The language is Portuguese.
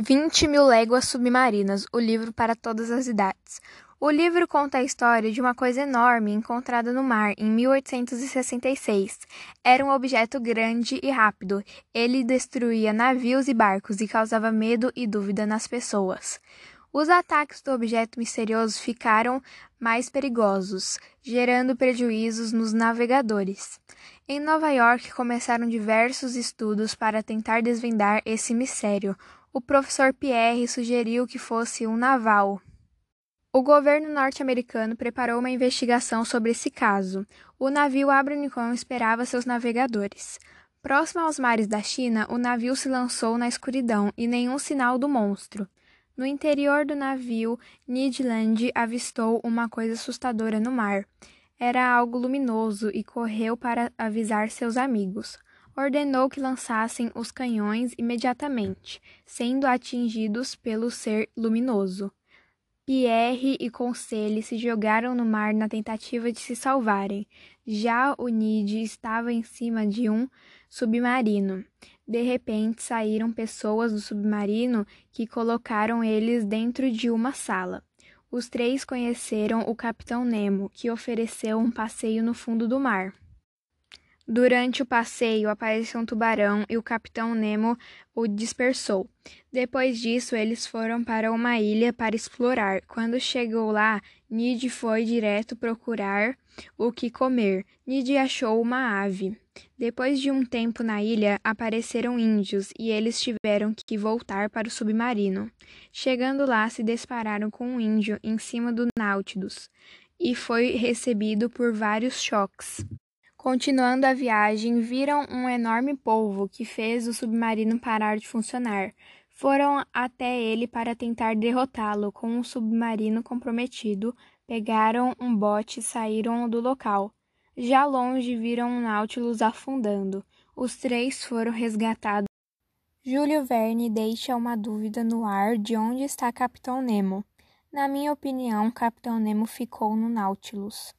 20 mil léguas submarinas, o livro para todas as idades. O livro conta a história de uma coisa enorme encontrada no mar em 1866. Era um objeto grande e rápido. Ele destruía navios e barcos e causava medo e dúvida nas pessoas. Os ataques do objeto misterioso ficaram mais perigosos, gerando prejuízos nos navegadores. Em Nova York começaram diversos estudos para tentar desvendar esse mistério. O professor Pierre sugeriu que fosse um naval. O governo norte-americano preparou uma investigação sobre esse caso. O navio Abranicon esperava seus navegadores. Próximo aos mares da China, o navio se lançou na escuridão e nenhum sinal do monstro. No interior do navio, Nidland avistou uma coisa assustadora no mar. Era algo luminoso e correu para avisar seus amigos. Ordenou que lançassem os canhões imediatamente, sendo atingidos pelo ser luminoso. Pierre e Conseil se jogaram no mar na tentativa de se salvarem. Já o Nid estava em cima de um submarino. De repente saíram pessoas do submarino que colocaram eles dentro de uma sala. Os três conheceram o Capitão Nemo, que ofereceu um passeio no fundo do mar. Durante o passeio, apareceu um tubarão e o capitão Nemo o dispersou. Depois disso, eles foram para uma ilha para explorar. Quando chegou lá, Nid foi direto procurar o que comer. Nid achou uma ave. Depois de um tempo na ilha, apareceram índios e eles tiveram que voltar para o submarino. Chegando lá, se despararam com um índio em cima do Nautilus e foi recebido por vários choques. Continuando a viagem, viram um enorme polvo que fez o submarino parar de funcionar. Foram até ele para tentar derrotá-lo. Com o submarino comprometido, pegaram um bote e saíram do local. Já longe viram um Nautilus afundando. Os três foram resgatados. Júlio Verne deixa uma dúvida no ar de onde está Capitão Nemo. Na minha opinião, Capitão Nemo ficou no Nautilus.